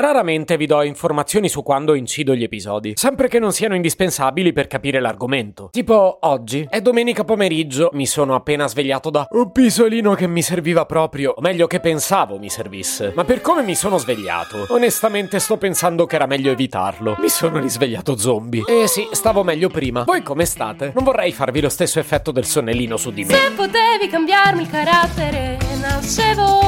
Raramente vi do informazioni su quando incido gli episodi, sempre che non siano indispensabili per capire l'argomento. Tipo oggi, è domenica pomeriggio, mi sono appena svegliato da un pisolino che mi serviva proprio, o meglio che pensavo mi servisse. Ma per come mi sono svegliato, onestamente sto pensando che era meglio evitarlo. Mi sono risvegliato zombie. Eh sì, stavo meglio prima. Voi come state? Non vorrei farvi lo stesso effetto del sonnellino su di me. Se potevi cambiarmi il carattere, nascevo.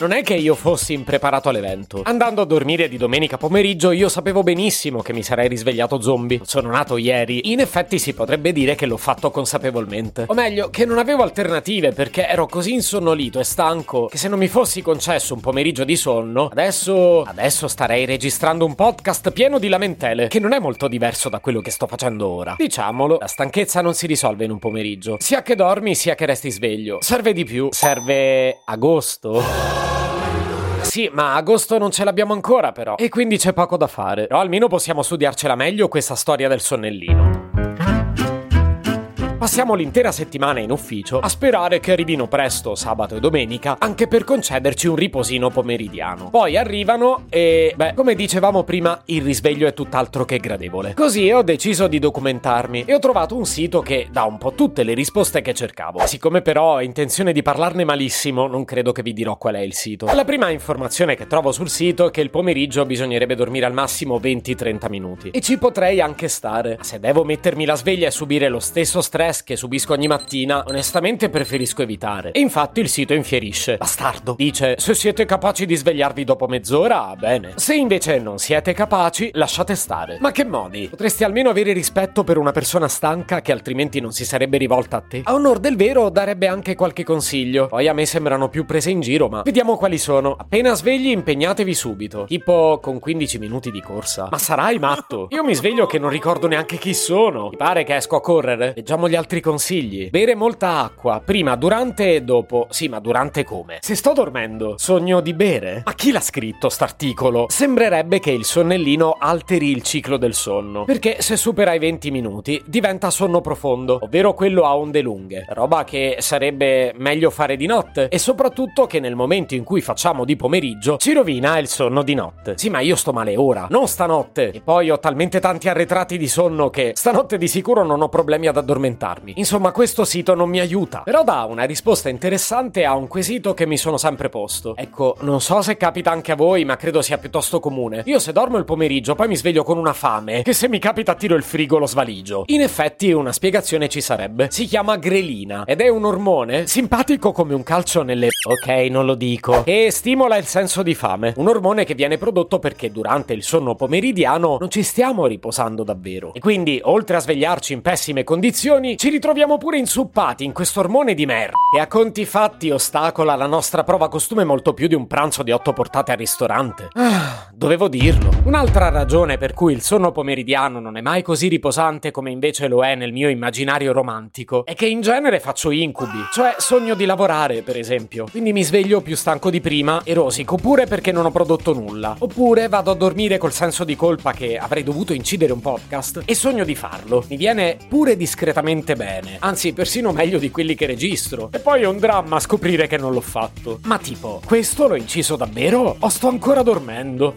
Non è che io fossi impreparato all'evento. Andando a dormire di domenica pomeriggio, io sapevo benissimo che mi sarei risvegliato zombie. Sono nato ieri. In effetti si potrebbe dire che l'ho fatto consapevolmente. O meglio, che non avevo alternative perché ero così insonnolito e stanco che se non mi fossi concesso un pomeriggio di sonno, adesso. adesso starei registrando un podcast pieno di lamentele, che non è molto diverso da quello che sto facendo ora. Diciamolo, la stanchezza non si risolve in un pomeriggio. Sia che dormi, sia che resti sveglio. Serve di più. Serve agosto. Sì, ma agosto non ce l'abbiamo ancora però. E quindi c'è poco da fare. Però almeno possiamo studiarcela meglio questa storia del sonnellino. Passiamo l'intera settimana in ufficio a sperare che arrivino presto sabato e domenica anche per concederci un riposino pomeridiano. Poi arrivano e, beh, come dicevamo prima, il risveglio è tutt'altro che gradevole. Così ho deciso di documentarmi e ho trovato un sito che dà un po' tutte le risposte che cercavo. Siccome però ho intenzione di parlarne malissimo, non credo che vi dirò qual è il sito. La prima informazione che trovo sul sito è che il pomeriggio bisognerebbe dormire al massimo 20-30 minuti. E ci potrei anche stare. Ma se devo mettermi la sveglia e subire lo stesso stress che subisco ogni mattina, onestamente preferisco evitare. E infatti il sito infierisce. Bastardo. Dice, se siete capaci di svegliarvi dopo mezz'ora, bene. Se invece non siete capaci, lasciate stare. Ma che modi? Potresti almeno avere rispetto per una persona stanca che altrimenti non si sarebbe rivolta a te. A onor del vero darebbe anche qualche consiglio. Poi a me sembrano più prese in giro, ma vediamo quali sono. Appena svegli impegnatevi subito. Tipo con 15 minuti di corsa. Ma sarai matto? Io mi sveglio che non ricordo neanche chi sono. Mi pare che esco a correre. Leggiamo gli altri consigli. Bere molta acqua, prima, durante e dopo. Sì, ma durante come? Se sto dormendo, sogno di bere? Ma chi l'ha scritto st'articolo? Sembrerebbe che il sonnellino alteri il ciclo del sonno. Perché se supera i 20 minuti diventa sonno profondo, ovvero quello a onde lunghe. Roba che sarebbe meglio fare di notte. E soprattutto che nel momento in cui facciamo di pomeriggio ci rovina il sonno di notte. Sì, ma io sto male ora, non stanotte. E poi ho talmente tanti arretrati di sonno che stanotte di sicuro non ho problemi ad addormentarmi addormentarmi. Insomma, questo sito non mi aiuta, però dà una risposta interessante a un quesito che mi sono sempre posto. Ecco, non so se capita anche a voi, ma credo sia piuttosto comune. Io se dormo il pomeriggio, poi mi sveglio con una fame, che se mi capita tiro il frigo lo svaligio. In effetti una spiegazione ci sarebbe. Si chiama grelina ed è un ormone simpatico come un calcio nelle... Ok, non lo dico. Che stimola il senso di fame. Un ormone che viene prodotto perché durante il sonno pomeridiano non ci stiamo riposando davvero. E quindi, oltre a svegliarci in pessime condizioni, ci ritroviamo pure insuppati in questo ormone di merda e a conti fatti ostacola la nostra prova costume molto più di un pranzo di otto portate al ristorante. Ah, dovevo dirlo. Un'altra ragione per cui il sonno pomeridiano non è mai così riposante come invece lo è nel mio immaginario romantico è che in genere faccio incubi, cioè sogno di lavorare, per esempio. Quindi mi sveglio più stanco di prima e rosico oppure perché non ho prodotto nulla, oppure vado a dormire col senso di colpa che avrei dovuto incidere un podcast e sogno di farlo. Mi viene pure discretamente bene, anzi persino meglio di quelli che registro. E poi è un dramma scoprire che non l'ho fatto. Ma tipo, questo l'ho inciso davvero? O sto ancora dormendo?